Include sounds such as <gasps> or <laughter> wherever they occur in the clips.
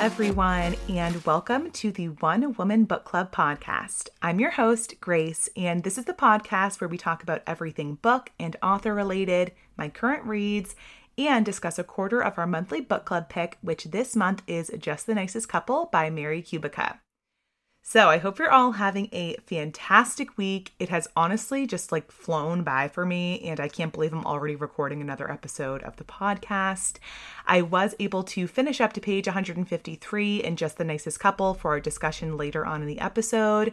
Everyone, and welcome to the One Woman Book Club podcast. I'm your host, Grace, and this is the podcast where we talk about everything book and author related, my current reads, and discuss a quarter of our monthly book club pick, which this month is Just the Nicest Couple by Mary Kubica. So, I hope you're all having a fantastic week. It has honestly just like flown by for me, and I can't believe I'm already recording another episode of the podcast. I was able to finish up to page 153 in Just the Nicest Couple for our discussion later on in the episode.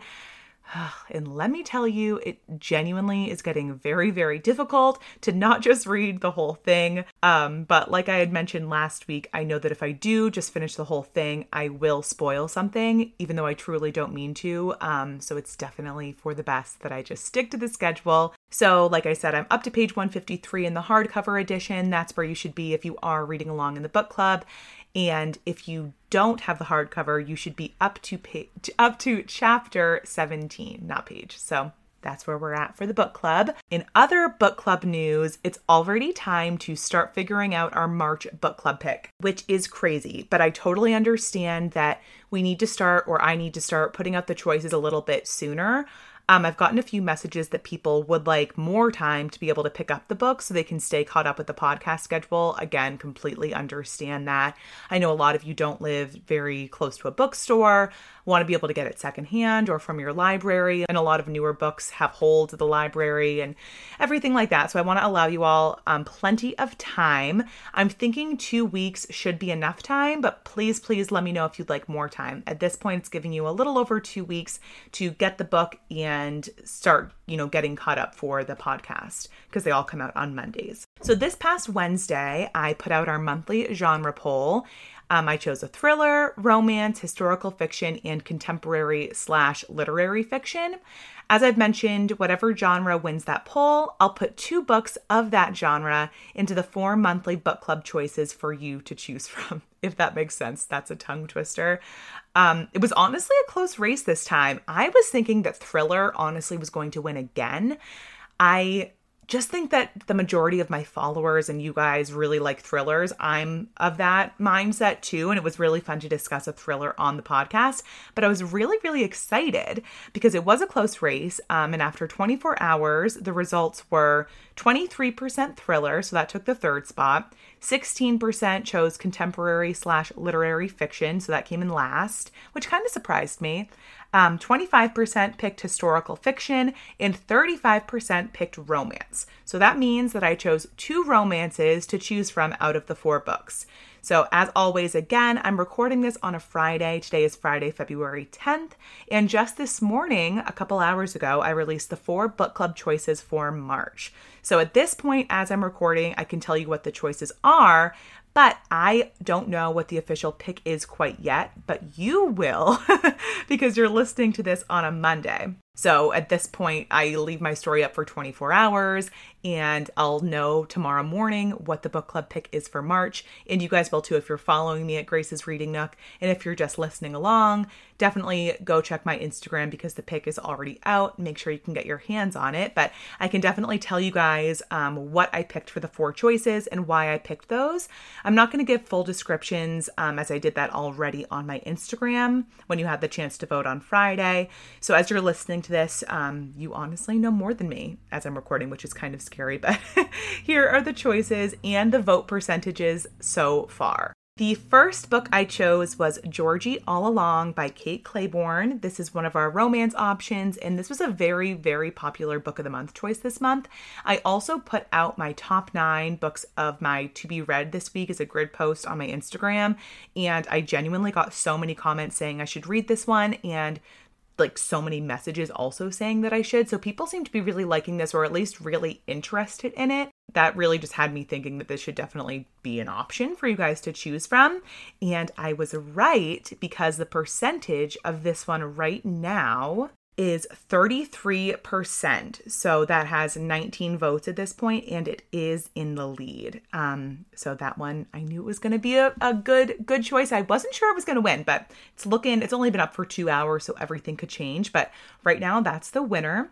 <sighs> And let me tell you, it genuinely is getting very, very difficult to not just read the whole thing. Um, but like I had mentioned last week, I know that if I do just finish the whole thing, I will spoil something, even though I truly don't mean to. Um, so it's definitely for the best that I just stick to the schedule. So, like I said, I'm up to page 153 in the hardcover edition. That's where you should be if you are reading along in the book club. And if you don't have the hardcover, you should be up to page up to chapter 17, not page. So that's where we're at for the book club. In other book club news, it's already time to start figuring out our March book club pick, which is crazy, but I totally understand that we need to start or I need to start putting out the choices a little bit sooner. Um, I've gotten a few messages that people would like more time to be able to pick up the book so they can stay caught up with the podcast schedule. Again, completely understand that. I know a lot of you don't live very close to a bookstore, want to be able to get it secondhand or from your library, and a lot of newer books have hold of the library and everything like that. So I want to allow you all um, plenty of time. I'm thinking two weeks should be enough time, but please, please let me know if you'd like more time. At this point, it's giving you a little over two weeks to get the book and start, you know, getting caught up for the podcast because they all come out on Mondays. So this past Wednesday, I put out our monthly genre poll. Um, I chose a thriller, romance, historical fiction, and contemporary slash literary fiction. As I've mentioned, whatever genre wins that poll, I'll put two books of that genre into the four monthly book club choices for you to choose <laughs> from. If that makes sense, that's a tongue twister. Um, it was honestly a close race this time. I was thinking that thriller honestly was going to win again. I just think that the majority of my followers and you guys really like thrillers. I'm of that mindset too. And it was really fun to discuss a thriller on the podcast. But I was really, really excited because it was a close race. Um, and after 24 hours, the results were 23% thriller. So that took the third spot. 16% chose contemporary slash literary fiction. So that came in last, which kind of surprised me. Um, 25% picked historical fiction, and 35% picked romance. So that means that I chose two romances to choose from out of the four books. So, as always, again, I'm recording this on a Friday. Today is Friday, February 10th. And just this morning, a couple hours ago, I released the four book club choices for March. So, at this point, as I'm recording, I can tell you what the choices are, but I don't know what the official pick is quite yet, but you will <laughs> because you're listening to this on a Monday. So at this point, I leave my story up for 24 hours and I'll know tomorrow morning what the book club pick is for March. And you guys will too if you're following me at Grace's Reading Nook. And if you're just listening along, definitely go check my Instagram because the pick is already out. Make sure you can get your hands on it. But I can definitely tell you guys um, what I picked for the four choices and why I picked those. I'm not going to give full descriptions um, as I did that already on my Instagram when you had the chance to vote on Friday. So as you're listening to this, um, you honestly know more than me as I'm recording, which is kind of scary. But <laughs> here are the choices and the vote percentages so far. The first book I chose was Georgie All Along by Kate Clayborn. This is one of our romance options, and this was a very, very popular book of the month choice this month. I also put out my top nine books of my to be read this week as a grid post on my Instagram, and I genuinely got so many comments saying I should read this one, and like so many messages also saying that I should. So people seem to be really liking this or at least really interested in it. That really just had me thinking that this should definitely be an option for you guys to choose from. And I was right because the percentage of this one right now is 33%. So that has 19 votes at this point, and it is in the lead. Um, so that one I knew it was gonna be a, a good good choice. I wasn't sure it was gonna win, but it's looking it's only been up for two hours, so everything could change. But right now that's the winner.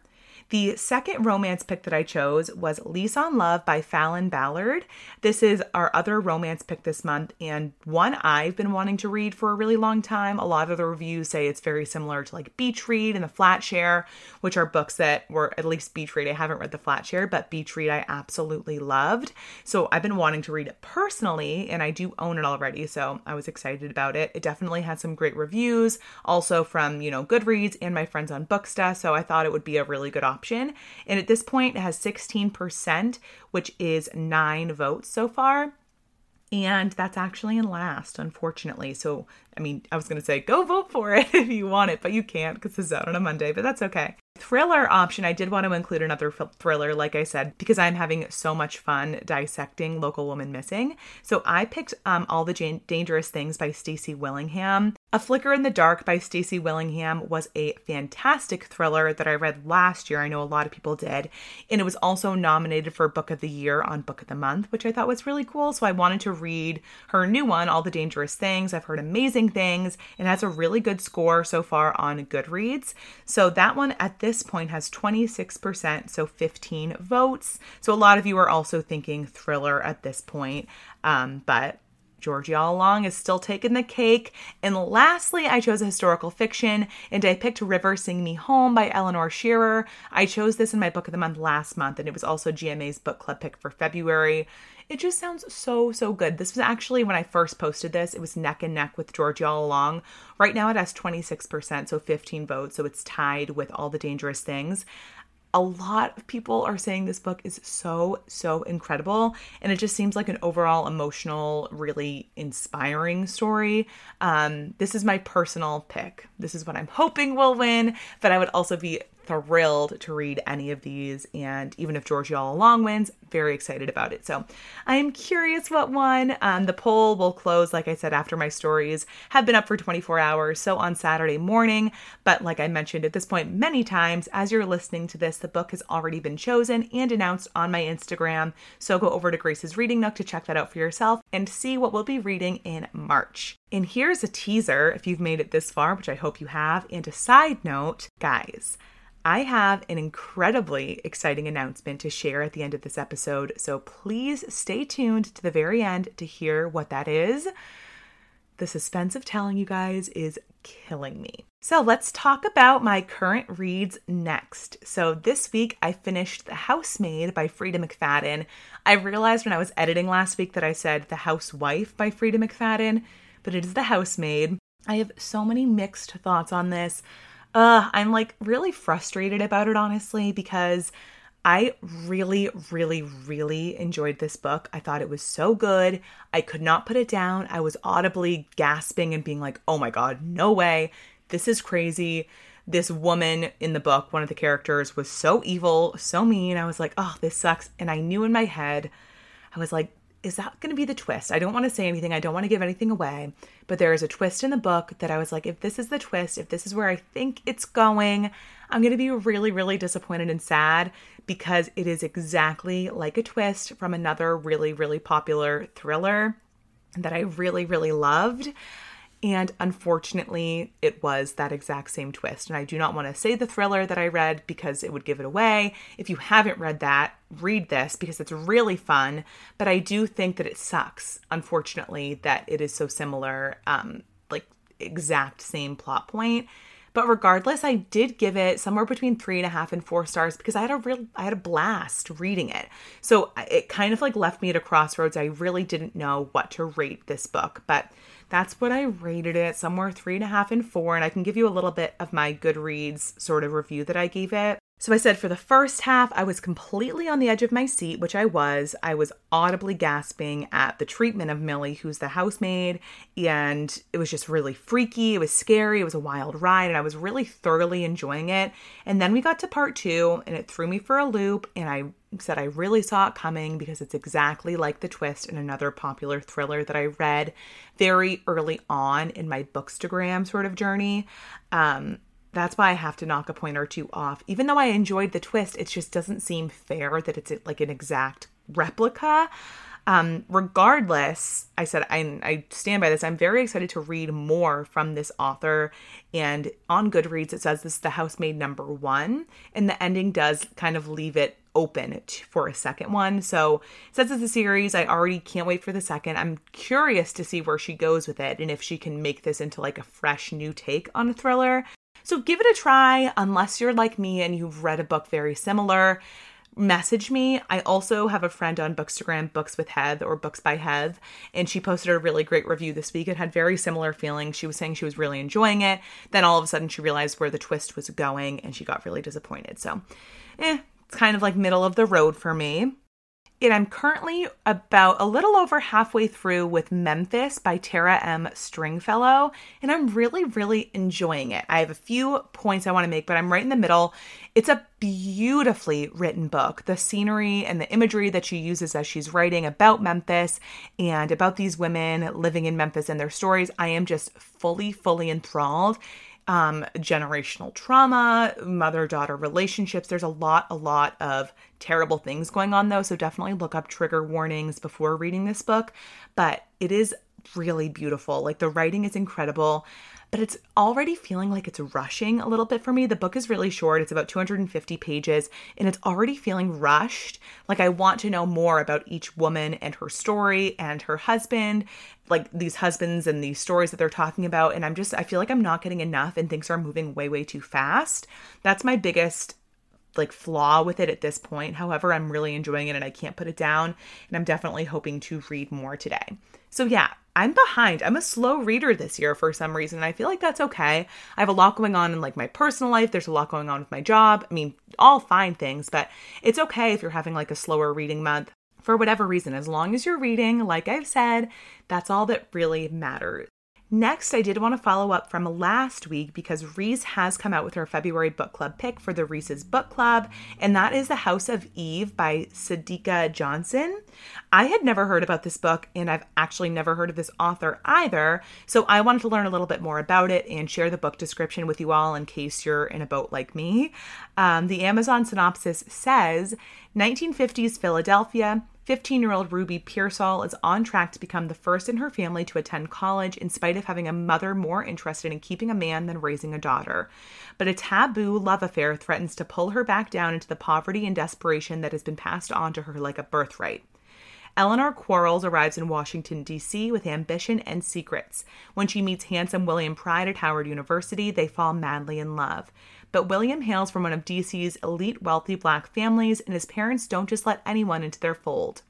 The second romance pick that I chose was Lease on Love by Falon Ballard. This is our other romance pick this month, and one I've been wanting to read for a really long time. A lot of the reviews say it's very similar to like Beach Read and The Flat Share, which are books that were at least Beach Read. I haven't read The Flat Share, but Beach Read I absolutely loved. So I've been wanting to read it personally, and I do own it already, so I was excited about it. It definitely had some great reviews, also from, you know, Goodreads and my friends on Booksta, so I thought it would be a really good option. And at this point, it has 16%, which is nine votes so far. And that's actually in last, unfortunately. So, I mean, I was going to say go vote for it <laughs> if you want it, but you can't because it's out on a Monday, but that's okay. Thriller option, I did want to include another thriller, like I said, because I'm having so much fun dissecting Local Woman Missing. So I picked um, All the Jan- Dangerous Things by Stacy Willingham. A Flicker in the Dark by Stacy Willingham was a fantastic thriller that I read last year. I know a lot of people did. And it was also nominated for Book of the Year on Book of the Month, which I thought was really cool. So I wanted to read her new one, All the Dangerous Things. I've heard amazing things. It has a really good score so far on Goodreads. So that one at this point has 26%, so 15 votes. So a lot of you are also thinking thriller at this point. Um, but Georgie All Along is still taking the cake. And lastly, I chose a historical fiction and I picked River Sing Me Home by Eleanor Shearer. I chose this in my book of the month last month and it was also GMA's book club pick for February. It just sounds so, so good. This was actually when I first posted this, it was neck and neck with Georgie All Along. Right now it has 26%, so 15 votes, so it's tied with All the Dangerous Things a lot of people are saying this book is so, so incredible. And it just seems like an overall emotional, really inspiring story. Um, this is my personal pick. This is what I'm hoping will win, but I would also be thrilled to read any of these. And even if Georgie All Along wins, very excited about it. So I am curious what won. Um, the poll will close, like I said, after my stories have been up for 24 hours. So on Saturday morning. But like I mentioned at this point many times, as you're listening to this, the book has already been chosen and announced on my Instagram. So go over to Grace's Reading Nook to check that out for yourself and see what we'll be reading in March. And here's a teaser if you've made it this far, which I hope you have. And a side note, guys, I have an incredibly exciting announcement to share at the end of this episode, so please stay tuned to the very end to hear what that is. The suspense of telling you guys is killing me. So let's talk about my current reads next. So this week I finished The Housemaid by Freida McFadden. I realized when I was editing last week that I said The Housewife by Freida McFadden, but it is The Housemaid. I have so many mixed thoughts on this. Uh, I'm like really frustrated about it, honestly, because I really, really, really enjoyed this book. I thought it was so good. I could not put it down. I was audibly gasping and being like, oh my God, no way. This is crazy. This woman in the book, one of the characters, was so evil, so mean. I was like, oh, this sucks. And I knew in my head, I was like, is that going to be the twist? I don't want to say anything. I don't want to give anything away, but there is a twist in the book that I was like, if this is the twist, if this is where I think it's going, I'm going to be really, really disappointed and sad because it is exactly like a twist from another really, really popular thriller that I really, really loved. And unfortunately, it was that exact same twist. And I do not want to say the thriller that I read because it would give it away. If you haven't read that, read this because it's really fun. But I do think that it sucks, unfortunately, that it is so similar, um, like exact same plot point. But regardless, I did give it somewhere between three and a half and four stars because I had a real, I had a blast reading it. So it kind of like left me at a crossroads. I really didn't know what to rate this book, but that's what I rated it, somewhere three and a half and four. And I can give you a little bit of my Goodreads sort of review that I gave it. So I said for the first half, I was completely on the edge of my seat, which I was. I was audibly gasping at the treatment of Millie, who's the housemaid, and it was just really freaky. It was scary. It was a wild ride, and I was really thoroughly enjoying it. And then we got to part two, and it threw me for a loop, and I said I really saw it coming because it's exactly like the twist in another popular thriller that I read very early on in my bookstagram sort of journey. Um, that's why I have to knock a point or two off. Even though I enjoyed the twist, it just doesn't seem fair that it's like an exact replica. Um, regardless, I said I, I stand by this. I'm very excited to read more from this author. And on Goodreads, it says this is the housemaid number one, and the ending does kind of leave it open for a second one. So says it's a series. I already can't wait for the second. I'm curious to see where she goes with it and if she can make this into like a fresh new take on a thriller. So give it a try unless you're like me and you've read a book very similar. Message me. I also have a friend on Bookstagram, Books with Heath or Books by Heath, and she posted a really great review this week. It had very similar feelings. She was saying she was really enjoying it. Then all of a sudden she realized where the twist was going and she got really disappointed. So, eh, it's kind of like middle of the road for me and I'm currently about a little over halfway through with Memphis by Tara M. Stringfellow, and I'm really, really enjoying it. I have a few points I want to make, but I'm right in the middle. It's a beautifully written book. The scenery and the imagery that she uses as she's writing about Memphis and about these women living in Memphis and their stories, I am just fully, fully enthralled um, generational trauma, mother daughter relationships. There's a lot, a lot of terrible things going on, though. So definitely look up trigger warnings before reading this book. But it is really beautiful. Like the writing is incredible but it's already feeling like it's rushing a little bit for me. The book is really short, it's about 250 pages, and it's already feeling rushed. Like, I want to know more about each woman and her story and her husband, like these husbands and these stories that they're talking about. And I'm just, I feel like I'm not getting enough and things are moving way, way too fast. That's my biggest like flaw with it at this point. However, I'm really enjoying it and I can't put it down and I'm definitely hoping to read more today. So yeah, I'm behind. I'm a slow reader this year for some reason. And I feel like that's okay. I have a lot going on in like my personal life. There's a lot going on with my job. I mean, all fine things, but it's okay if you're having like a slower reading month for whatever reason. As long as you're reading, like I've said, that's all that really matters. Next, I did want to follow up from last week because Reese has come out with her February book club pick for the Reese's Book Club, and that is The House of Eve by Sadeqa Johnson. I had never heard about this book, and I've actually never heard of this author either, so I wanted to learn a little bit more about it and share the book description with you all in case you're in a boat like me. Um, the Amazon synopsis says 1950s Philadelphia. 15 year old Ruby Pearsall is on track to become the first in her family to attend college in spite of having a mother more interested in keeping a man than raising a daughter. But a taboo love affair threatens to pull her back down into the poverty and desperation that has been passed on to her like a birthright. Eleanor Quarles arrives in Washington, D.C. with ambition and secrets. When she meets handsome William Pride at Howard University, they fall madly in love. But William hails from one of DC's elite wealthy black families, and his parents don't just let anyone into their fold.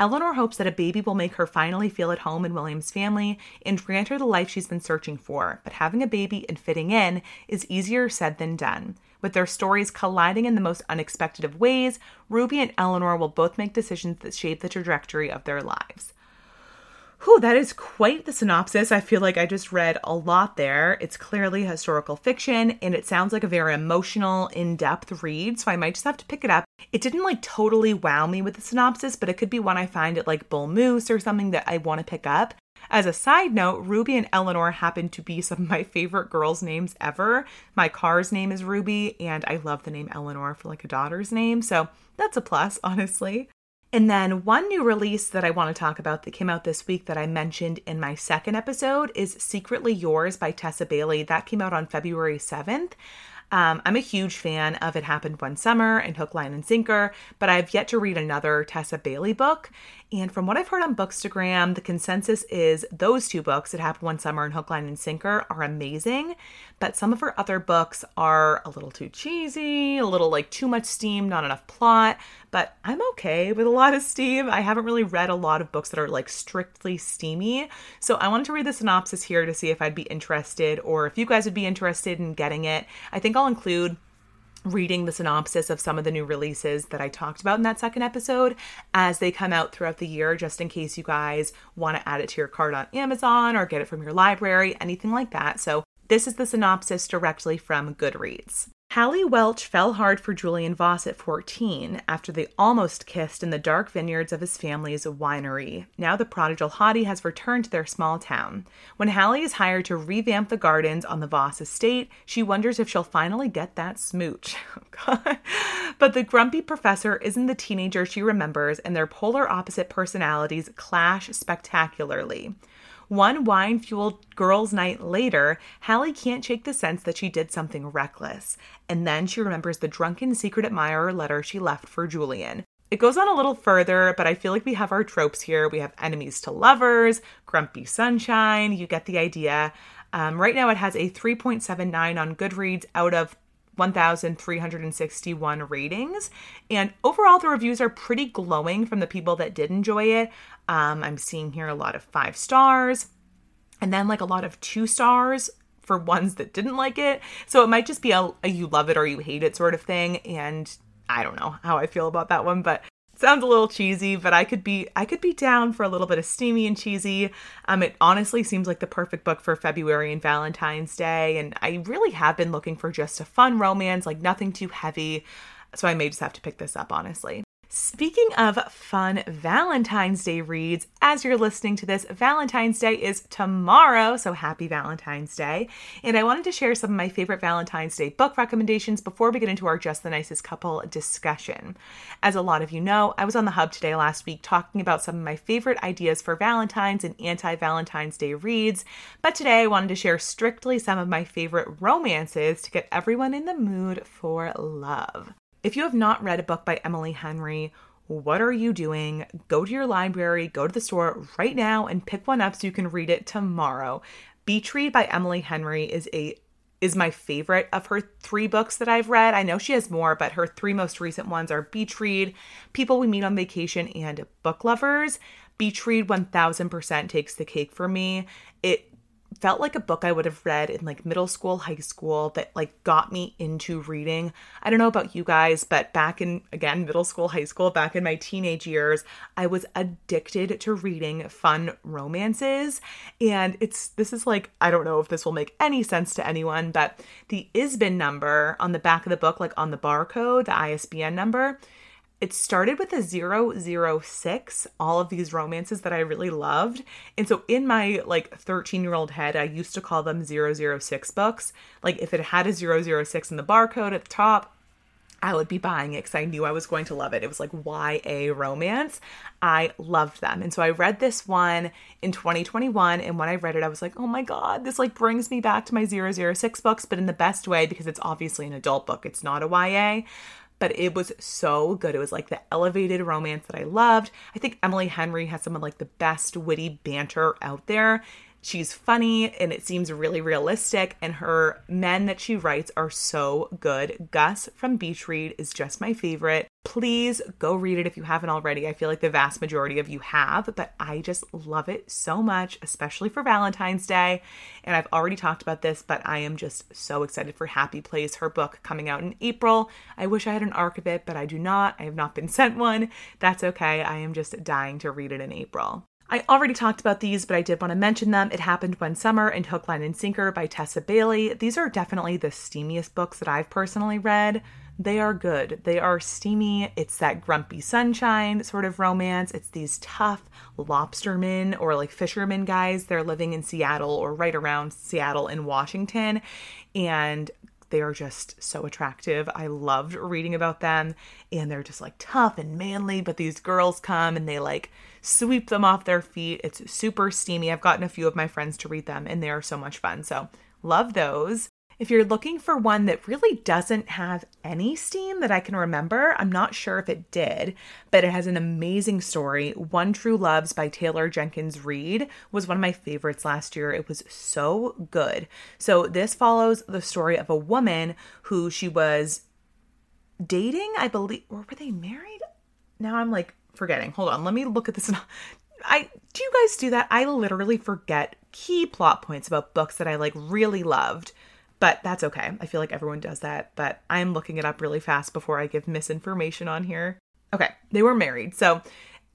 Eleanor hopes that a baby will make her finally feel at home in William's family and grant her the life she's been searching for, but having a baby and fitting in is easier said than done. With their stories colliding in the most unexpected of ways, Ruby and Eleanor will both make decisions that shape the trajectory of their lives. Whew, that is quite the synopsis. I feel like I just read a lot there. It's clearly historical fiction and it sounds like a very emotional, in depth read, so I might just have to pick it up It didn't like totally wow me with the synopsis, but it could be one I find at like Bull Moose or something that I want to pick up. As a side note, Ruby and Eleanor happen to be some of my favorite girls' names ever. My car's name is Ruby, and I love the name Eleanor for like a daughter's name, so that's a plus, honestly. And then one new release that I want to talk about that came out this week that I mentioned in my second episode is Secretly Yours by Tessa Bailey. That came out on February 7th. Um, I'm a huge fan of It Happened One Summer and Hook, Line, and Sinker, but I've yet to read another Tessa Bailey book. And from what I've heard on Bookstagram, the consensus is those two books, that Happened One Summer and Hook, Line, and Sinker, are amazing. But some of her other books are a little too cheesy, a little like too much steam, not enough plot. But I'm okay with a lot of steam. I haven't really read a lot of books that are like strictly steamy. So I wanted to read the synopsis here to see if I'd be interested or if you guys would be interested in getting it. I think I'll include reading the synopsis of some of the new releases that I talked about in that second episode as they come out throughout the year, just in case you guys want to add it to your cart on Amazon or get it from your library, anything like that. So, this is the synopsis directly from Goodreads. Hallie Welch fell hard for Julian Voss at 14 after they almost kissed in the dark vineyards of his family's winery. Now the prodigal hottie has returned to their small town. When Hallie is hired to revamp the gardens on the Voss estate, she wonders if she'll finally get that smooch. <laughs> Oh, but the grumpy professor isn't the teenager she remembers, and their polar opposite personalities clash spectacularly. One wine fueled girls' night later, Hallie can't shake the sense that she did something reckless. And then she remembers the drunken secret admirer letter she left for Julian. It goes on a little further, but I feel like we have our tropes here. We have enemies to lovers, grumpy sunshine. You get the idea. Um, right now, it has a 3.79 on Goodreads out of 1,361 ratings. And overall, the reviews are pretty glowing from the people that did enjoy it. Um, I'm seeing here a lot of five stars and then like a lot of two stars for ones that didn't like it. So it might just be a, a you love it or you hate it sort of thing. And I don't know how I feel about that one, but sounds a little cheesy, but I could be I could be down for a little bit of steamy and cheesy. Um, it honestly seems like the perfect book for February and Valentine's Day, and I really have been looking for just a fun romance, like nothing too heavy. So I may just have to pick this up, honestly. Speaking of fun Valentine's Day reads, as you're listening to this, Valentine's Day is tomorrow, so happy Valentine's Day. And I wanted to share some of my favorite Valentine's Day book recommendations before we get into our Just the Nicest Couple discussion. As a lot of you know, I was on the Hub today last week talking about some of my favorite ideas for Valentine's and anti Valentine's Day reads, but today I wanted to share strictly some of my favorite romances to get everyone in the mood for love. If you have not read a book by Emily Henry, what are you doing? Go to your library, go to the store right now and pick one up so you can read it tomorrow. Beach Read by Emily Henry is a is my favorite of her three books that I've read. I know she has more, but her three most recent ones are Beach Read, People We Meet on Vacation, and Book Lovers. Beach Read 1000% takes the cake for me. It felt like a book I would have read in like middle school, high school that like got me into reading. I don't know about you guys, but back in again middle school, high school, back in my teenage years, I was addicted to reading fun romances. And it's this is like I don't know if this will make any sense to anyone, but the ISBN number on the back of the book like on the barcode, the ISBN number, it started with a 006 all of these romances that i really loved and so in my like 13 year old head i used to call them 006 books like if it had a 006 in the barcode at the top I would be buying it because I knew I was going to love it. It was like YA romance. I loved them. And so I read this one in 2021. And when I read it, I was like, oh my God, this like brings me back to my 006 books, but in the best way because it's obviously an adult book. It's not a YA but it was so good. It was like the elevated romance that I loved. I think Emily Henry has some of like the best witty banter out there. She's funny and it seems really realistic, and her men that she writes are so good. Gus from Beach Read is just my favorite. Please go read it if you haven't already. I feel like the vast majority of you have, but I just love it so much, especially for Valentine's Day. And I've already talked about this, but I am just so excited for Happy Place, her book coming out in April. I wish I had an arc of it, but I do not. I have not been <laughs> sent one. That's okay. I am just dying to read it in April. I already talked about these, but I did want to mention them. It Happened One Summer and Hook, Line, and Sinker by Tessa Bailey. These are definitely the steamiest books that I've personally read. They are good. They are steamy. It's that grumpy sunshine sort of romance. It's these tough lobstermen or like fishermen guys. They're living in Seattle or right around Seattle in Washington. And they are just so attractive. I loved reading about them. And they're just like tough and manly. But these girls come and they like sweep them off their feet. It's super steamy. I've gotten a few of my friends to read them and they are so much fun. So love those. If you're looking for one that really doesn't have any steam that I can remember, I'm not sure if it did, but it has an amazing story. One True Loves by Taylor Jenkins Reid was one of my favorites last year. It was so good. So, this follows the story of a woman who she was dating, I believe, or were they married? Now I'm like forgetting. Hold on, let me look at this. <laughs> I do you guys do that? I literally forget key plot points about books that I like really loved but that's okay. I feel like everyone does that, but I'm looking it up really fast before I give misinformation on here. Okay, they were married. So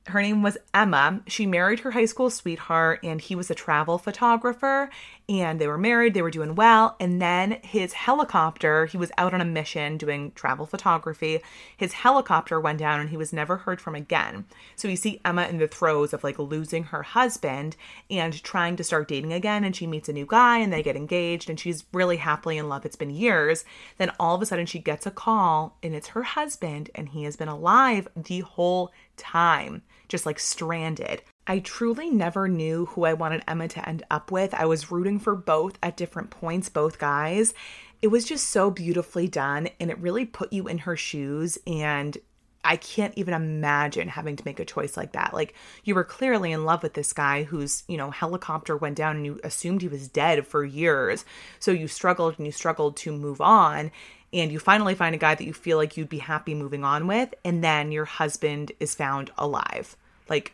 her name was Emma. She married her high school sweetheart, and he was a travel photographer. And they were married, they were doing well. And then his helicopter, he was out on a mission doing travel photography. His helicopter went down, and he was never heard from again. So you see Emma in the throes of like losing her husband and trying to start dating again. And she meets a new guy, and they get engaged, and she's really happily in love. It's been years. Then all of a sudden, she gets a call, and it's her husband, and he has been alive the whole time just like stranded. I truly never knew who I wanted Emma to end up with. I was rooting for both at different points, both guys. It was just so beautifully done and it really put you in her shoes and I can't even imagine having to make a choice like that. Like you were clearly in love with this guy whose, you know, helicopter went down and you assumed he was dead for years. So you struggled and you struggled to move on and you finally find a guy that you feel like you'd be happy moving on with and then your husband is found alive like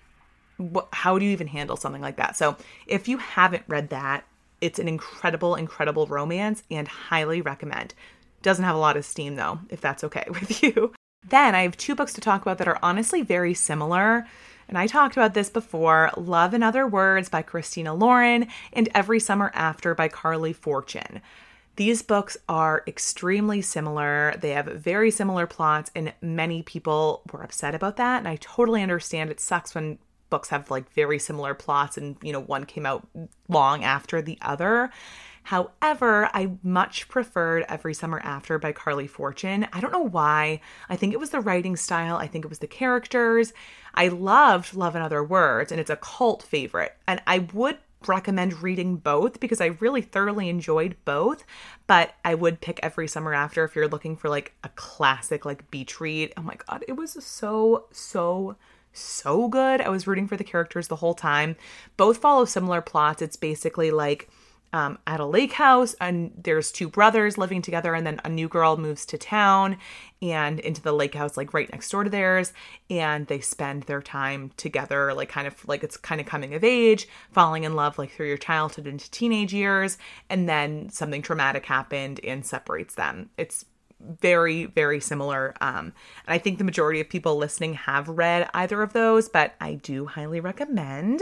wh- how do you even handle something like that? So if you haven't read that it's an incredible incredible romance and highly recommend. Doesn't have a lot of steam though if that's okay <laughs> with you. Then i have two books to talk about that are honestly very similar and I talked about this before Love in Other Words by Christina Lauren and Every Summer After by Carley Fortune. These books are extremely similar. They have very similar plots, and many people were upset about that. And I totally understand it sucks when books have like very similar plots and, you know, one came out long after the other. However, I much preferred Every Summer After by Carley Fortune. I don't know why. I think it was the writing style, I think it was the characters. I loved Love in Other Words, and it's a cult favorite. And I would recommend reading both because I really thoroughly enjoyed both. But I would pick Every Summer After if you're looking for like a classic, like beach read. Oh my God, it was so, so, so good. I was rooting for the characters the whole time. Both follow similar plots. It's basically like, um, at a lake house and there's two brothers living together and then a new girl moves to town and into the lake house like right next door to theirs and they spend their time together like kind of like it's kind of coming of age falling in love like through your childhood into teenage years and then something traumatic happened and separates them. It's very very similar um and i think the majority of people listening have read either of those but i do highly recommend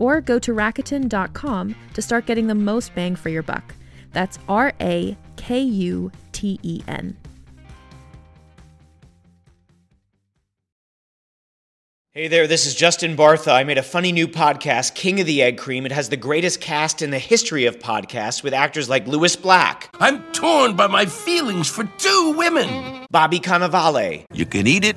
or go to Rakuten.com to start getting the most bang for your buck. That's R A K U T E N. Hey there, this is Justin Bartha. I made a funny new podcast, King of the Egg Cream. It has the greatest cast in the history of podcasts with actors like Lewis Black. I'm torn by my feelings for two women. Bobby Cannavale. You can eat it,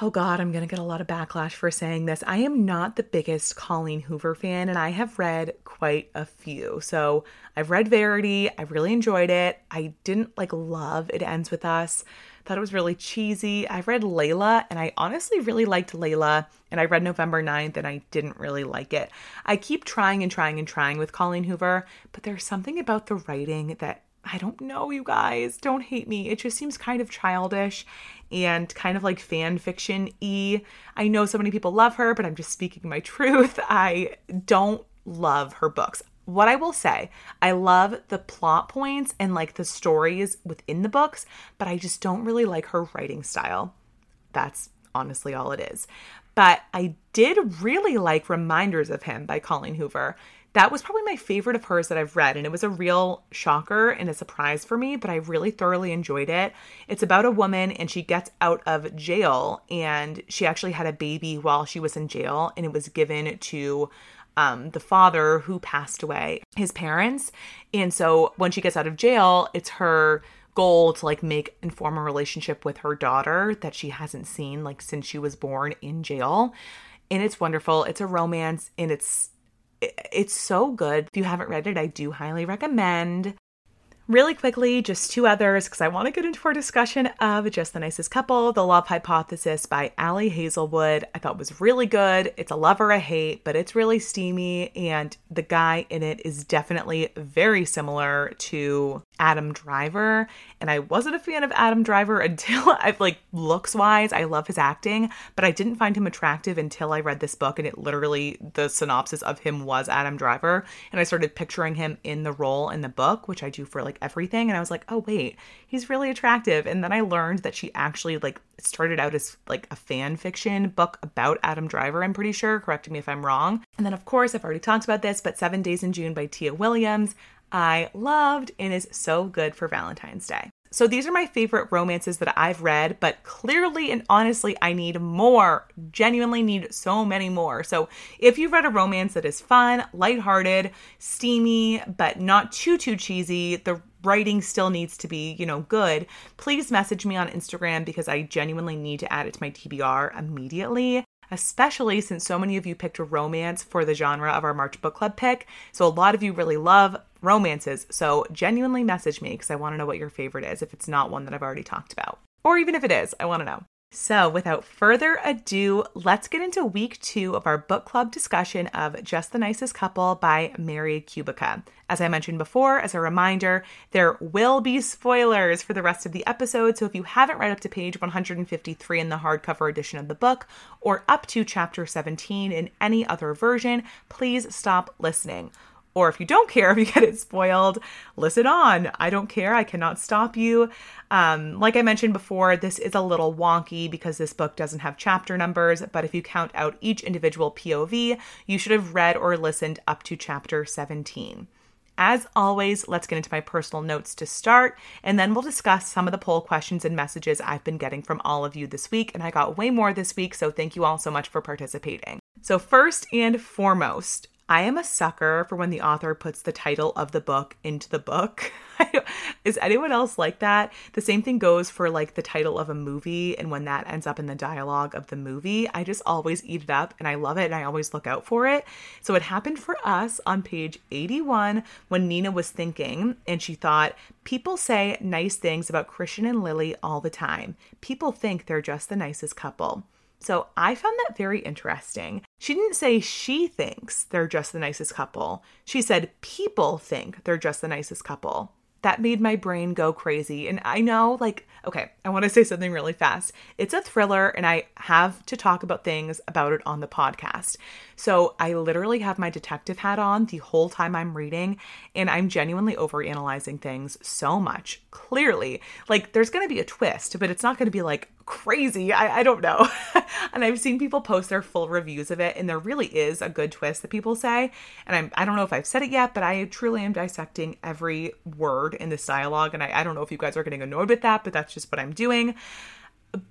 Oh God, I'm going to get a lot of backlash for saying this. I am not the biggest Colleen Hoover fan, and I have read quite a few. So I've read Verity. I really enjoyed it. I didn't like love It Ends With Us. Thought it was really cheesy. I've read Layla, and I honestly really liked Layla. And I read November 9th, and I didn't really like it. I keep trying and trying and trying with Colleen Hoover, but there's something about the writing that I don't know, you guys. Don't hate me. It just seems kind of childish and kind of like fan fiction y. I know so many people love her, but I'm just speaking my <laughs> truth. I don't love her books. What I will say, I love the plot points and like the stories within the books, but I just don't really like her writing style. That's honestly all it is. But I did really like Reminders of Him by Colleen Hoover. That was probably my favorite of hers that I've read, and it was a real shocker and a surprise for me, but I really thoroughly enjoyed it. It's about a woman, and she gets out of jail, and she actually had a baby while she was in jail, and it was given to um, the father who passed away, his parents. And so when she gets out of jail, it's her goal to like make and form a relationship with her daughter that she hasn't seen like since she was born in jail. And it's wonderful. It's a romance and it's it's so good. If you haven't read it, I do highly recommend. Really quickly, just two others because I want to get into our discussion of Just the Nicest Couple, The Love Hypothesis by Ali Hazelwood. I thought was really good. It's a love or a hate, but it's really steamy, and the guy in it is definitely very similar to Adam Driver. And I wasn't a fan of Adam Driver <laughs> until I like looks wise, I love his acting, but I didn't find him attractive until I read this book and it literally the synopsis of him was Adam Driver and I started picturing him in the role in the book, which I do for like everything and I was like, "Oh wait, he's really attractive." And then I learned that she actually like started out as like a fan fiction book about Adam Driver, I'm pretty sure, correct me if I'm wrong. And then of course, I've already talked about this, but 7 Days in June by Tia Williams. I loved and is so good for Valentine's Day. So these are my favorite romances that I've read, but clearly and honestly, I need more. Genuinely need so many more. So if you've read a romance that is fun, lighthearted, steamy, but not too too cheesy, the writing still needs to be, you know, good, please message me on Instagram because I genuinely need to add it to my TBR immediately especially since so many of you picked romance for the genre of our March book club pick. So a lot of you really love romances. So genuinely message me because I want to know what your favorite is if it's not one that I've already talked about. Or even if it is, I want to know. So, without further ado, let's get into week two of our book club discussion of Just the Nicest Couple by Mary Kubica. As I mentioned before, as a reminder, there will be spoilers for the rest of the episode. So, if you haven't read up to page 153 in the hardcover edition of the book or up to chapter 17 in any other version, please stop listening. Or if you don't care <laughs> if you get it spoiled, listen on. I don't care. I cannot stop you. Um, like I mentioned before, this is a little wonky because this book doesn't have chapter numbers, but if you count out each individual POV, you should have read or listened up to chapter 17. As always, let's get into my personal notes to start, and then we'll discuss some of the poll questions and messages I've been getting from all of you this week. And I got way more this week, so thank you all so much for participating. So, first and foremost, I am a sucker for when the author puts the title of the book into the book. <laughs> Is anyone else like that? The same thing goes for like the title of a movie and when that ends up in the dialogue of the movie. I just always eat it up and I love it and I always look out for it. So it happened for us on page 81 when Nina was thinking and she thought, People say nice things about Christian and Lily all the time. People think they're just the nicest couple. So I found that very interesting. She didn't say she thinks they're just the nicest couple. She said people think they're just the nicest couple. that made my brain go crazy. And I know, like, okay, I want to say something really fast. It's a thriller, and I have to talk about things about it on the podcast. So I literally have my detective hat on the whole time I'm reading, and I'm genuinely overanalyzing things so much. Clearly, like, there's going to be a twist, but it's not going to be like crazy. I, I don't know. <laughs> and I've seen people post their full reviews of it, and there really is a good twist that people say. And I'm, I don't know if I've said it yet, but I truly am dissecting every word in this dialogue. And I, I don't know if you guys are getting annoyed with that, but that's just what I'm doing.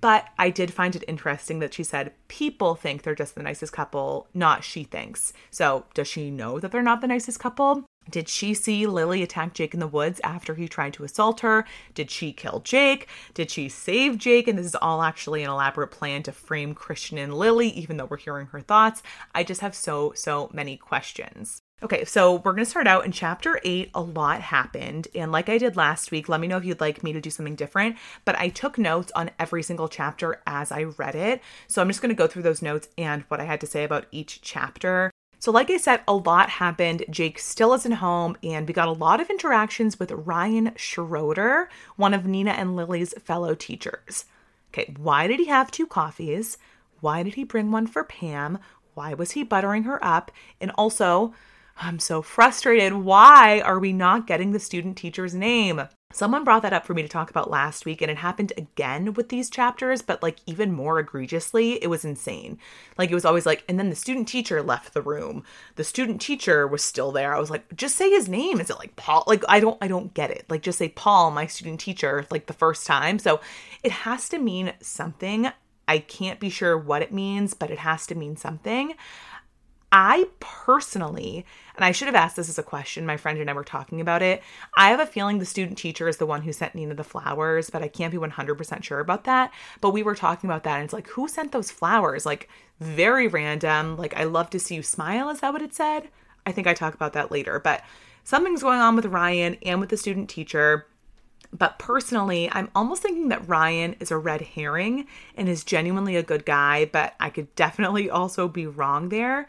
But I did find it interesting that she said people think they're just the nicest couple, not she thinks. So, does she know that they're not the nicest couple? Did she see Lily attack Jake in the woods after he tried to assault her? Did she kill Jake? Did she save Jake? And this is all actually an elaborate plan to frame Christian and Lily, even though we're hearing her thoughts. I just have so, so many questions. Okay, so we're going to start out in chapter eight. A lot happened. And like I did last week, let me know if you'd like me to do something different. But I took notes on every single chapter as I read it. So I'm just going to go through those notes and what I had to say about each chapter. So, like I said, a lot happened. Jake still isn't home, and we got a lot of interactions with Ryan Schroeder, one of Nina and Lily's fellow teachers. Okay, why did he have two coffees? Why did he bring one for Pam? Why was he buttering her up? And also, I'm so frustrated. Why are we not getting the student teacher's name? Someone brought that up for me to talk about last week, and it happened again with these chapters, but like even more egregiously. It was insane. Like it was always like, and then the student teacher left the room. The student teacher was still there. I was like, just say his name. Is it like Paul? Like I don't, I don't get it. Like just say Paul, my student teacher, like the first time. So it has to mean something. I can't be sure what it means, but it has to mean something. I personally, and I should have asked this as a question, my friend and I were talking about it. I have a feeling the student teacher is the one who sent Nina the flowers, but I can't be 100% sure about that. But we were talking about that, and it's like, who sent those flowers? Like, very random. Like, I love to see you smile. Is that what it said? I think I talk about that later, but something's going on with Ryan and with the student teacher. But personally, I'm almost thinking that Ryan is a red herring and is genuinely a good guy, but I could definitely also be wrong there.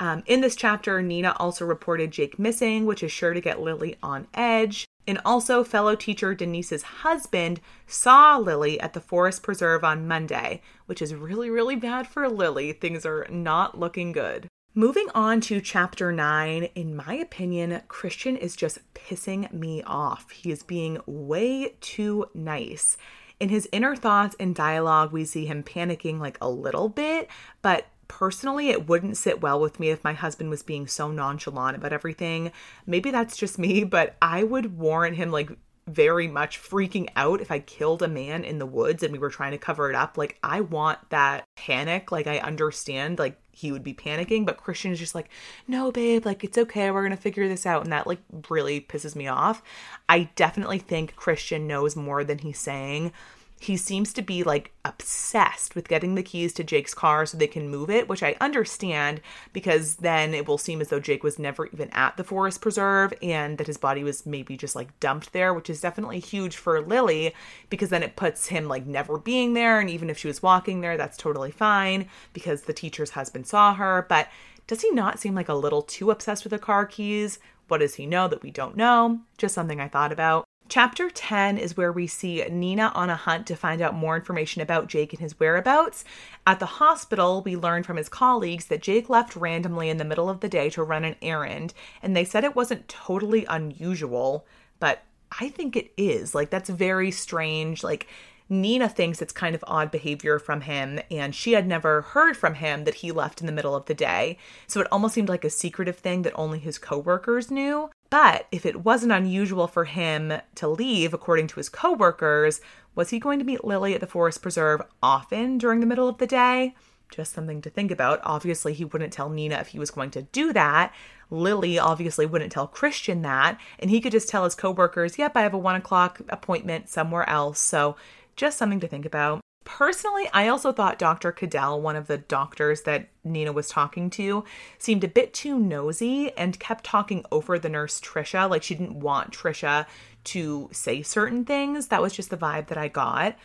Um, in this chapter, Nina also reported Jake missing, which is sure to get Lily on edge. And also, fellow teacher Denise's husband saw Lily at the forest preserve on Monday, which is really, really bad for Lily. Things are not looking good. Moving on to chapter 9, in my opinion, Christian is just pissing me off. He is being way too nice. In his inner thoughts and dialogue, we see him panicking like a little bit, but personally, it wouldn't sit well with me if my husband was being so nonchalant about everything. Maybe that's just me, <laughs> but I would warrant him like very much freaking out if I killed a man in the woods and we were trying to cover it up. Like, I want that panic. Like, I understand, like, he would be panicking, but Christian is just like, no, babe, like, it's okay. We're going to figure this out. And that, like, really pisses me off. I definitely think Christian knows more than he's saying he seems to be like obsessed with getting the keys to Jake's car so they can move it, which I understand because then it will seem as though Jake was never even at the forest preserve and that his body was maybe just like dumped there, which is definitely huge for Lily because then it puts him like never being there. And even if she was walking there, that's totally fine because the teacher's husband saw her. But does he not seem like a little too obsessed with the car keys? What does he know that we don't know? Just something I thought about. Chapter 10 is where we see Nina on a hunt to find out more information about Jake and his whereabouts. At the hospital, we learn from his colleagues that Jake left randomly in the middle of the day to run an errand, and they said it wasn't totally unusual, but I think it is. Like, that's very strange. Like, Nina thinks it's kind of odd behavior from him, and she had never heard from him that he left in the middle of the day. So it almost seemed like a secretive thing that only his coworkers knew. But if it wasn't unusual for him to leave, according to his coworkers, was he going to meet Lily at the Forest Preserve often during the middle of the day? Just something to think about. Obviously, he wouldn't tell Nina if he was going to do that. Lily obviously wouldn't tell Christian that, and he could just tell his coworkers, "Yep, I have a one o'clock appointment somewhere else." So, just something to think about. Personally, I also thought Dr. Cadell, one of the doctors that Nina was talking to, seemed a bit too nosy and kept talking over the nurse Trisha. Like she didn't want Trisha to say certain things. That was just the vibe that I got.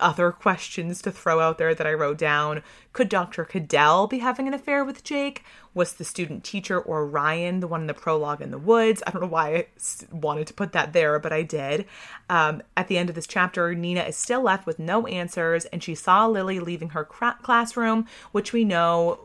Other questions to throw out there that I wrote down. Could Dr. Cadell be having an affair with Jake? Was the student teacher or Ryan the one in the prologue in the woods? I don't know why I wanted to put that there, but I did. Um, at the end of this chapter, Nina is still left with no answers, and she saw Lily leaving her classroom, which we know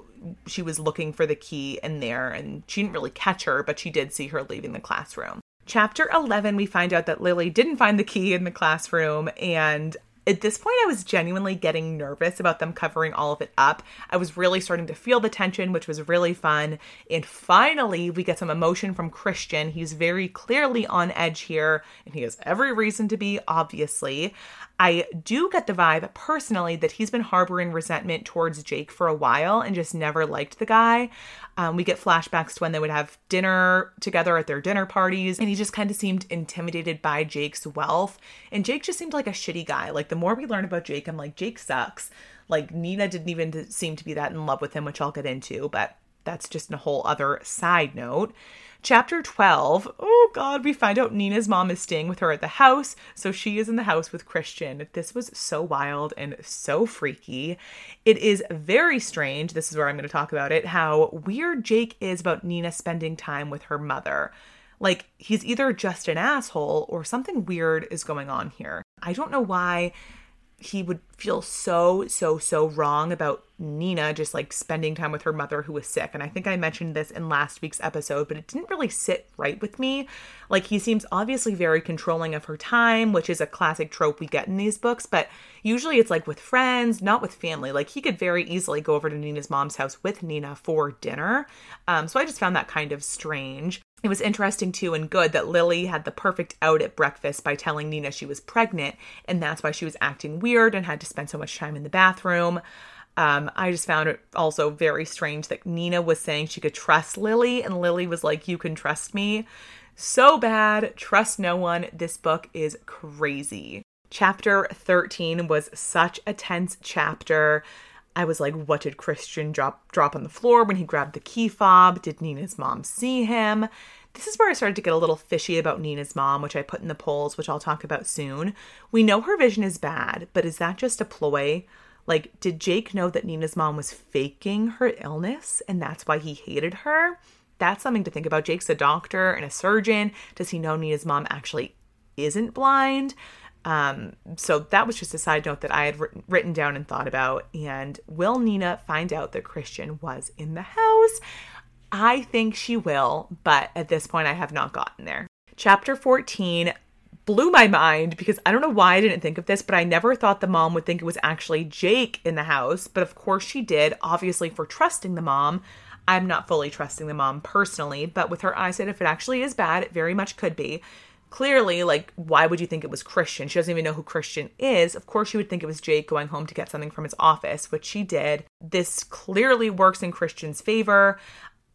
she was looking for the key in there, and she didn't really catch her, but she did see her leaving the classroom. Chapter 11, we find out that Lily didn't find the key in the classroom, and at this point, I was genuinely getting nervous about them covering all of it up. I was really starting to feel the tension, which was really fun. And finally, we get some emotion from Christian. He's very clearly on edge here, and he has every reason to be, obviously. I do get the vibe personally that he's been harboring resentment towards Jake for a while and just never liked the guy. Um, we get flashbacks to when they would have dinner together at their dinner parties, and he just kind of seemed intimidated by Jake's wealth. And Jake just seemed like a shitty guy. Like, the more we learn about Jake, I'm like, Jake sucks. Like, Nina didn't even seem to be that in love with him, which I'll get into, but that's just a whole other side note. Chapter 12. Oh god, we find out Nina's mom is staying with her at the house, so she is in the house with Christian. This was so wild and so freaky. It is very strange, this is where I'm going to talk about it, how weird Jake is about Nina spending time with her mother. Like, he's either just an asshole or something weird is going on here. I don't know why he would feel so so so wrong about Nina just like spending time with her mother who was sick. And I think I mentioned this in last week's episode but it didn't really sit right with me. Like he seems obviously very controlling of her time which is a classic trope we get in these books but usually it's like with friends not with family. Like he could very easily go over to Nina's mom's house with Nina for dinner. Um so I just found that kind of strange it was interesting too and good that Lily had the perfect out at breakfast by telling Nina she was pregnant, and that's why she was acting weird and had to spend so much time in the bathroom. Um, I just found it also very strange that Nina was saying she could trust Lily, and Lily was like, You can trust me. So bad. Trust no one. This book is crazy. Chapter 13 was such a tense chapter. I was like, what did Christian drop drop on the floor when he grabbed the key fob? Did Nina's mom see him? This is where I started to get a little fishy about Nina's mom, which I put in the polls, which I'll talk about soon. We know her vision is bad, but is that just a ploy? Like, did Jake know that Nina's mom was faking her illness and that's why he hated her? That's something to think about. Jake's a doctor and a surgeon. Does he know Nina's mom actually isn't blind? Um, so that was just a side note that I had written, written down and thought about. And will Nina find out that Christian was in the house? I think she will, but at this point, I have not gotten there. Chapter 14 blew my mind because I don't know why I didn't think of this, but I never thought the mom would think it was actually Jake in the house. But of course, she did, obviously, for trusting the mom. I'm not fully trusting the mom personally, but with her eyesight, if it actually is bad, it very much could be clearly, like, why would you think it was Christian? She doesn't even know who Christian is. Of course, she would think it was Jake going home to get something from his office, which she did. This clearly works in Christian's favor.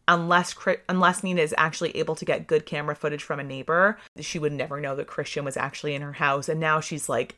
Unless unless Nina is actually able to get good camera footage from a neighbor, she would never know that Christian was actually in her house. And now she's like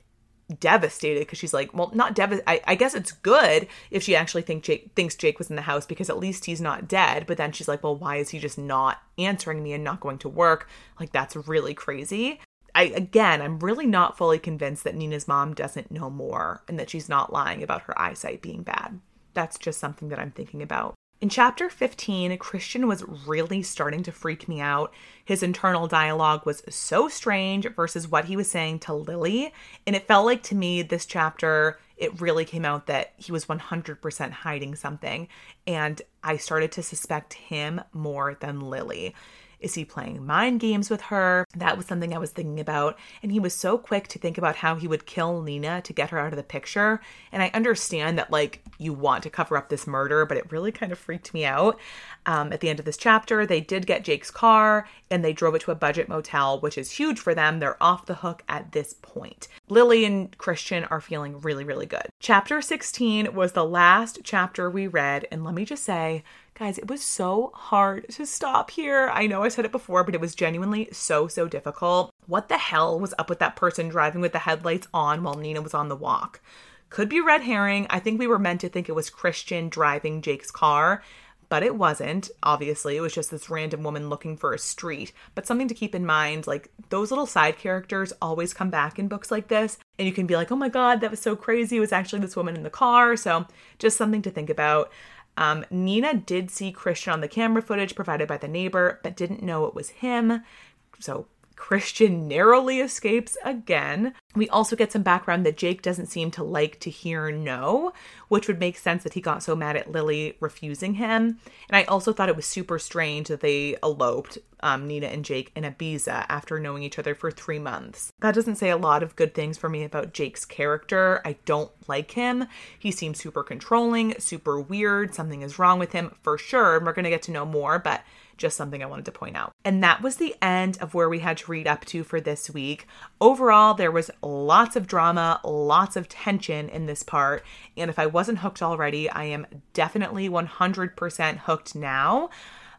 devastated because she's like, well, not devastated. I, I, guess it's good if she actually think Jake thinks Jake was in the house because at least he's not dead. But then she's like, well, why is he just not answering me and not going to work? Like that's really crazy. I again, I'm really not fully convinced that Nina's mom doesn't know more and that she's not lying about her eyesight being bad. That's just something that I'm thinking about. In chapter 15, Christian was really starting to freak me out. His internal dialogue was so strange versus what he was saying to Lily. And it felt like to me, this chapter, it really came out that he was 100% hiding something. And I started to suspect him more than Lily. Is he playing mind games with her? That was something I was thinking about. And he was so quick to think about how he would kill Nina to get her out of the picture. And I understand that, like, you want to cover up this murder, but it really kind of freaked me out. Um, at the end of this chapter, they did get Jake's car and they drove it to a budget motel, which is huge for them. They're off the hook at this point. Lily and Christian are feeling really, really good. Chapter 16 was the last chapter we read. And let me just say, Guys, it was so hard to stop here. I know I said it before, but it was genuinely so, so difficult. What the hell was up with that person driving with the headlights on while Nina was on the walk? Could be red herring. I think we were meant to think it was Christian driving Jake's car, but it wasn't. Obviously, it was just this random woman looking for a street. But something to keep in mind like, those little side characters always come back in books like this. and you can be like, oh my God, that was so crazy. It was actually this woman in the car. So just something to think about. Um, Nina did see Christian on the camera footage provided by the neighbor, but didn't know it was him. So Christian narrowly escapes again. We also get some background that Jake doesn't seem to like to hear no, which would make sense that he got so mad at Lily refusing him. And I also thought it was super strange that they eloped, um, Nina and Jake, in Ibiza after knowing each other for three months. That doesn't say a lot of good things for me about Jake's character. I don't like him. He seems super controlling, super weird. Something is wrong with him for sure. And we're going to get to know more, but just something I wanted to point out. And that was the end of where we had to read up to for this week. Overall, there was lots of drama, lots of tension in this part. And if I wasn't hooked already, I am definitely 100% hooked now.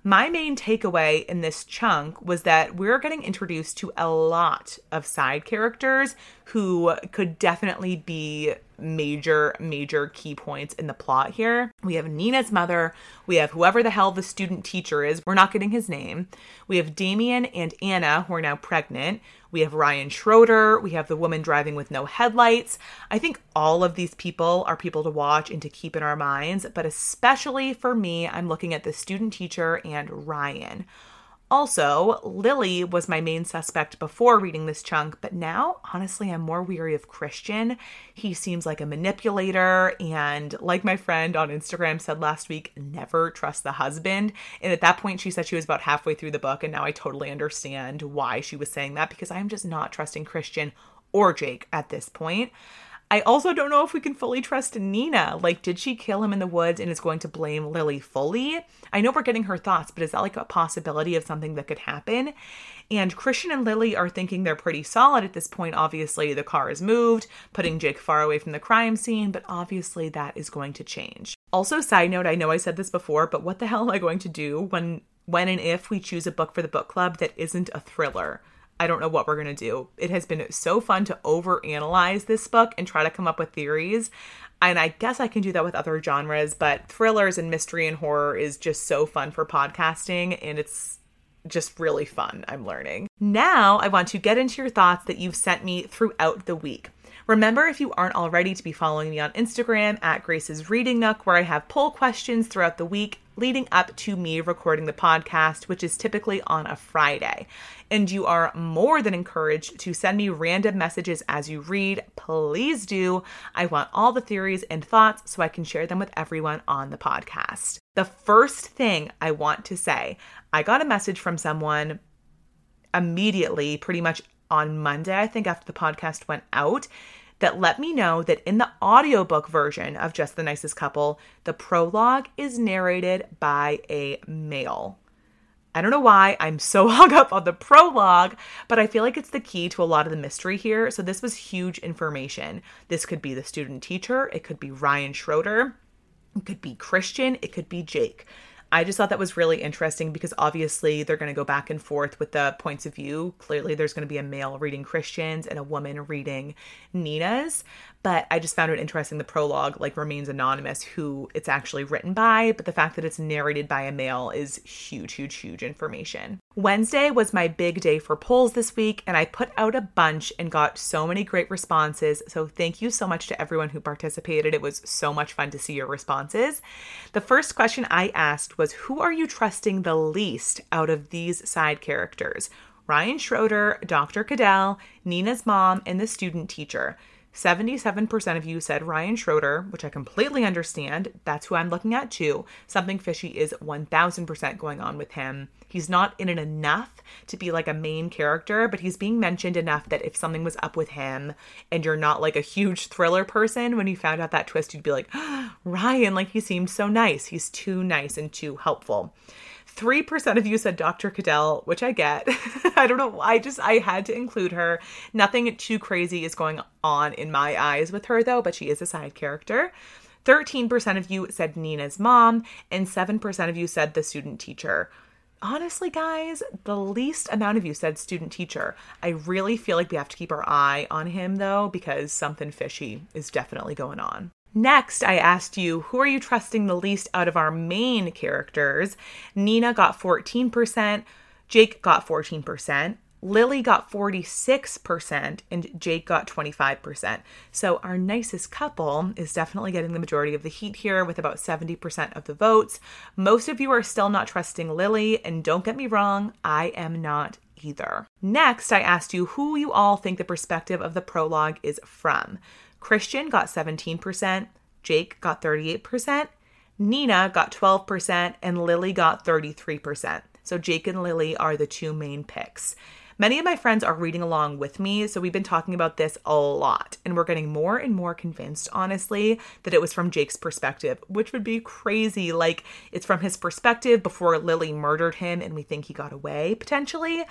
My main takeaway in this chunk was that we're getting introduced to a lot of side characters who could definitely be major, major key points in the plot here. We have Nina's mother. We have whoever the hell the student teacher is. We're not getting his name. We have Damien and Anna, who are now pregnant. We have Ryan Schroeder. We have the woman driving with no headlights. I think all of these people are people to watch and to keep in our minds, but especially for me, I'm looking at the student teacher and Ryan. Also, Lily was my main suspect before reading this chunk, but now, honestly, I'm more weary of Christian. He seems like a manipulator, and like my friend on Instagram said last week, never trust the husband. And at that point, she said she was about halfway through the book, and now I totally understand why she was saying that because I'm just not trusting Christian or Jake at this point. I also don't know if we can fully trust Nina. Like, did she kill him in the woods and is going to blame Lily fully? I know we're getting her thoughts, but is that like a possibility of something that could happen? And Christian and Lily are thinking they're pretty solid at this point. Obviously, the car is moved, putting Jake far away from the crime scene, but obviously that is going to change. Also, side note, I know I said this before, but what the hell am I going to do when when and if we choose a book for the book club that isn't a thriller? I don't know what we're going to do. It has been so fun to overanalyze this book and try to come up with theories. And I guess I can do that with other genres, but thrillers and mystery and horror is just so fun for podcasting and it's just really fun. I'm learning. Now, I want to get into your thoughts that you've sent me throughout the week. Remember, if you aren't already, to be following me on Instagram at Grace's Reading Nook, where I have poll questions throughout the week leading up to me recording the podcast, which is typically on a Friday. And you are more than encouraged to send me random messages as you read. Please do. I want all the theories and thoughts so I can share them with everyone on the podcast. The first thing I want to say I got a message from someone immediately, pretty much on Monday, I think, after the podcast went out that let me know that in the audiobook version of Just the Nicest Couple, the prologue is narrated by a male. I don't know why I'm so <laughs> hung up on the prologue, but I feel like it's the key to a lot of the mystery here. So, this was huge information. This could be the student teacher, it could be Ryan Schroeder, it could be Christian, it could be Jake. I just thought that was really interesting because obviously they're going to go back and forth with the points of view. Clearly, there's going to be a male reading Christian's and a woman reading Nina's. But I just found it interesting. The prologue like remains anonymous who it's actually written by, but the fact that it's narrated by a male is huge, huge, huge information. Wednesday was my big day for polls this week, and I put out a bunch and got so many great responses. So thank you so much to everyone who participated. It was so much fun to see your responses. The first question I asked was Who are you trusting the least out of these side characters? Ryan Schroeder, Dr. Cadell, Nina's mom, and the student teacher. 77% of you said Ryan Schroeder, which I completely understand. That's who I'm looking at too. Something fishy is 1000% going on with him. He's not in it enough to be like a main character, but he's being mentioned enough that if something was up with him and you're not like a huge thriller person, when you found out that twist, you'd be like, oh, <gasps> Ryan, like he seemed so nice. He's too nice and too helpful. 3% of you said Dr. Cadell, which I get. <laughs> I don't know. I just, I had to include her. Nothing too crazy is going on in my eyes with her, though, but she is a side character. 13% of you said Nina's mom, and 7% of you said the student teacher. Honestly, guys, the least amount of you said student teacher. I really feel like we have to keep our eye on him, though, because something fishy is definitely going on. Next, I asked you, who are you trusting the least out of our main characters? Nina got 14%, Jake got 14%, Lily got 46% and Jake got 25%. So our nicest couple is definitely getting the majority of the heat here with about 70% of the votes. Most of you are still not trusting Lily, and don't get me wrong, I am not either. Next, I asked you who you all think the perspective of the prologue is from. Christian got 17%, Jake got 38%, Nina got 12%, and Lily got 33%. So Jake and Lily are the two main picks. Many of my friends are reading along with me, so we've been talking about this a lot, and we're getting more and more convinced, honestly, that it was from Jake's perspective, which would be crazy. Like, it's from his perspective before Lily murdered him, and we think he got away, potentially.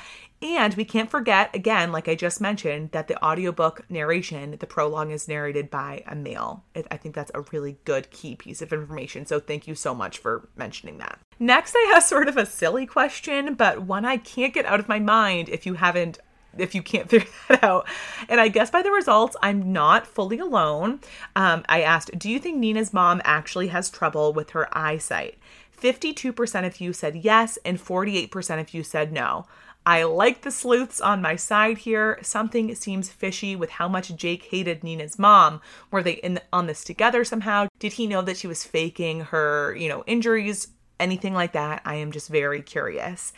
And we can't forget, again, like I just mentioned, that the audiobook narration, the prologue is narrated by a male. I think that's a really good key piece of information. So thank you so much for mentioning that. Next, I have <laughs> sort of a silly question, but one I can't get out of my mind if you haven't if you can't <laughs> figure that out. And I guess by the results, I'm not fully alone. Um, I asked, Do you think Nina's mom actually has trouble with her eyesight? 52% of you said yes, and 48% of you said no. I like the sleuths on my side here. Something seems fishy with how much Jake hated Nina's mom. Were they in on this together somehow? Did he know that she was faking her, you know, injuries? Anything like that? I am just very curious.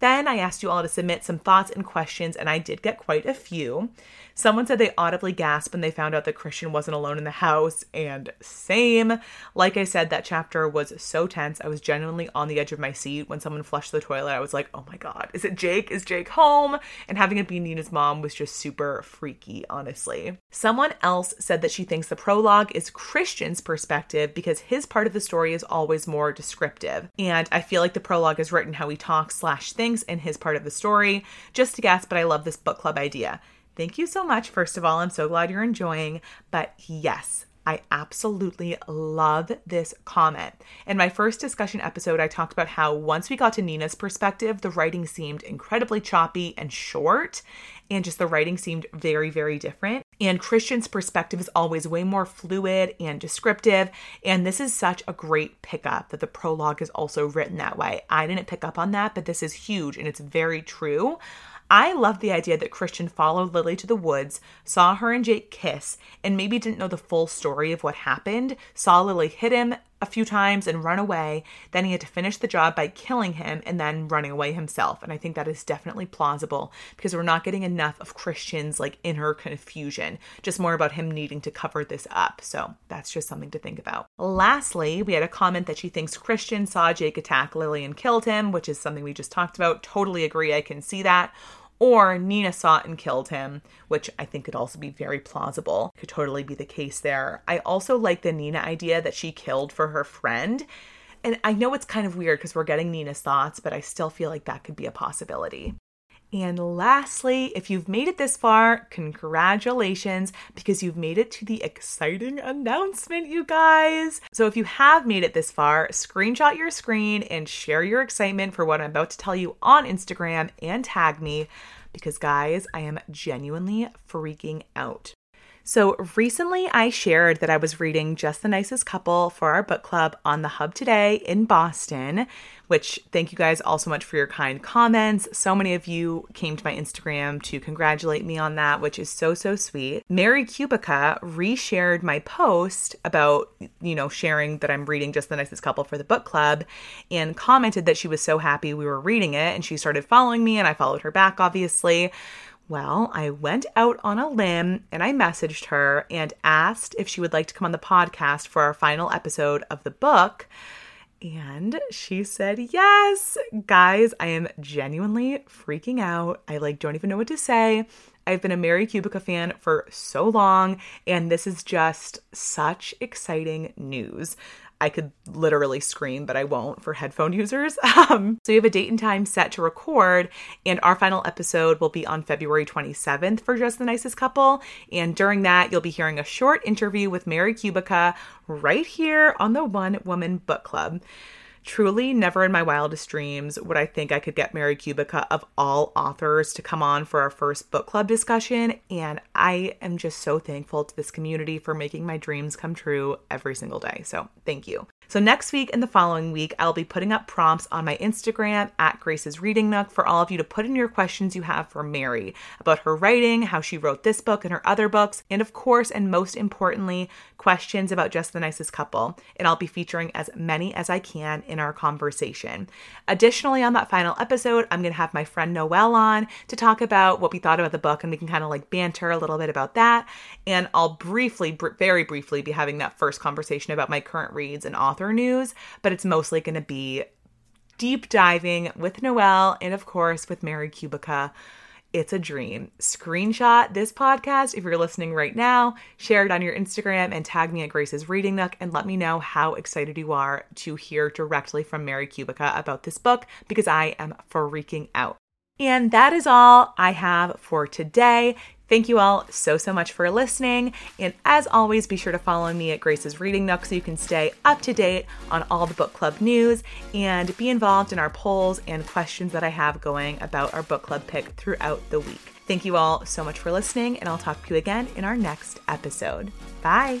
Then I asked you all to submit some thoughts and questions, and I did get quite a few. Someone said they audibly gasped when they found out that Christian wasn't alone in the house, and same. Like I said, that chapter was so tense. I was genuinely on the edge of my seat when someone flushed the toilet. I was like, oh my god, is it Jake? Is Jake home? And having it be Nina's mom was just super freaky, honestly. Someone else said that she thinks the prologue is Christian's perspective because his part of the story is always more descriptive. And I feel like the prologue is written how he talks slash thinks in his part of the story. Just to guess, but I love this book club idea. Thank you so much. First of all, I'm so glad you're enjoying. But yes, I absolutely love this comment. In my first discussion episode, I talked about how once we got to Nina's perspective, the writing seemed incredibly choppy and short, and just the writing seemed very, very different. And Christian's perspective is always way more fluid and descriptive. And this is such a great pickup that the prologue is also written that way. I didn't pick up on that, but this is huge and it's very true. I love the idea that Christian followed Lily to the woods, saw her and Jake kiss, and maybe didn't know the full story of what happened, saw Lily hit him a few times and run away. Then he had to finish the job by killing him and then running away himself. And I think that is definitely plausible because we're not getting enough of Christian's like inner confusion, just more about him needing to cover this up. So that's just something to think about. Lastly, we had a comment that she thinks Christian saw Jake attack Lily and killed him, which is something we just talked about. Totally agree. I can see that or Nina saw it and killed him, which I think could also be very plausible. Could totally be the case there. I also like the Nina idea that she killed for her friend. And I know it's kind of weird because we're getting Nina's thoughts, but I still feel like that could be a possibility. And lastly, if you've made it this far, congratulations because you've made it to the exciting announcement, you guys. So if you have made it this far, screenshot your screen and share your excitement for what I'm about to tell you on Instagram and tag me because, guys, I am genuinely freaking out. So recently I shared that I was reading Just the Nicest Couple for our book club on the Hub today in Boston, which thank you guys all so much for your kind comments. So many of you came to my Instagram to congratulate me on that, which is so, so sweet. Mary Kubica reshared my post about, you know, sharing that I'm reading Just the Nicest Couple for the book club and commented that she was so happy we were reading it and she started following me and I followed her back, obviously. Well, I went out on a limb and I messaged her and asked if she would like to come on the podcast for our final episode of the book. And she said yes. Guys, I am genuinely freaking out. I like don't even know what to say. I've been a Mary Kubica fan for so long, and this is just such exciting news. I could literally scream, but I won't for headphone users. <laughs> Um, so we have a date and time set to record, and our final episode will be on February 27th for Just the Nicest Couple. And during that, you'll be hearing a short interview with Mary Kubica right here on the One Woman Book Club. Truly, never in my wildest dreams would I think I could get Mary Kubica of all authors to come on for our first book club discussion. And I am just so thankful to this community for making my dreams come true every single day. So, thank you. So, next week and the following week, I'll be putting up prompts on my Instagram at Grace's Reading Nook for all of you to put in your questions you have for Mary about her writing, how she wrote this book and her other books, and of course, and most importantly, questions about Just the Nicest Couple. And I'll be featuring as many as I can in our conversation. Additionally, on that final episode, I'm going to have my friend Noelle on to talk about what we thought about the book, and we can kind of like banter a little bit about that. And I'll briefly, br- very briefly, be having that first conversation about my current reads and author news, but it's mostly going to be deep diving with Noelle and, of course, with Mary Kubica. It's a dream. Screenshot this podcast if you're listening right now, share it on your Instagram, and tag me at Grace's Reading Nook and let me know how excited you are to hear directly from Mary Kubica about this book because I am freaking out. And that is all I have for today. Thank you all so, so much for listening. And as always, be sure to follow me at Grace's Reading Nook so you can stay up to date on all the book club news and be involved in our polls and questions that I have going about our book club pick throughout the week. Thank you all so much for listening, and I'll talk to you again in our next episode. Bye.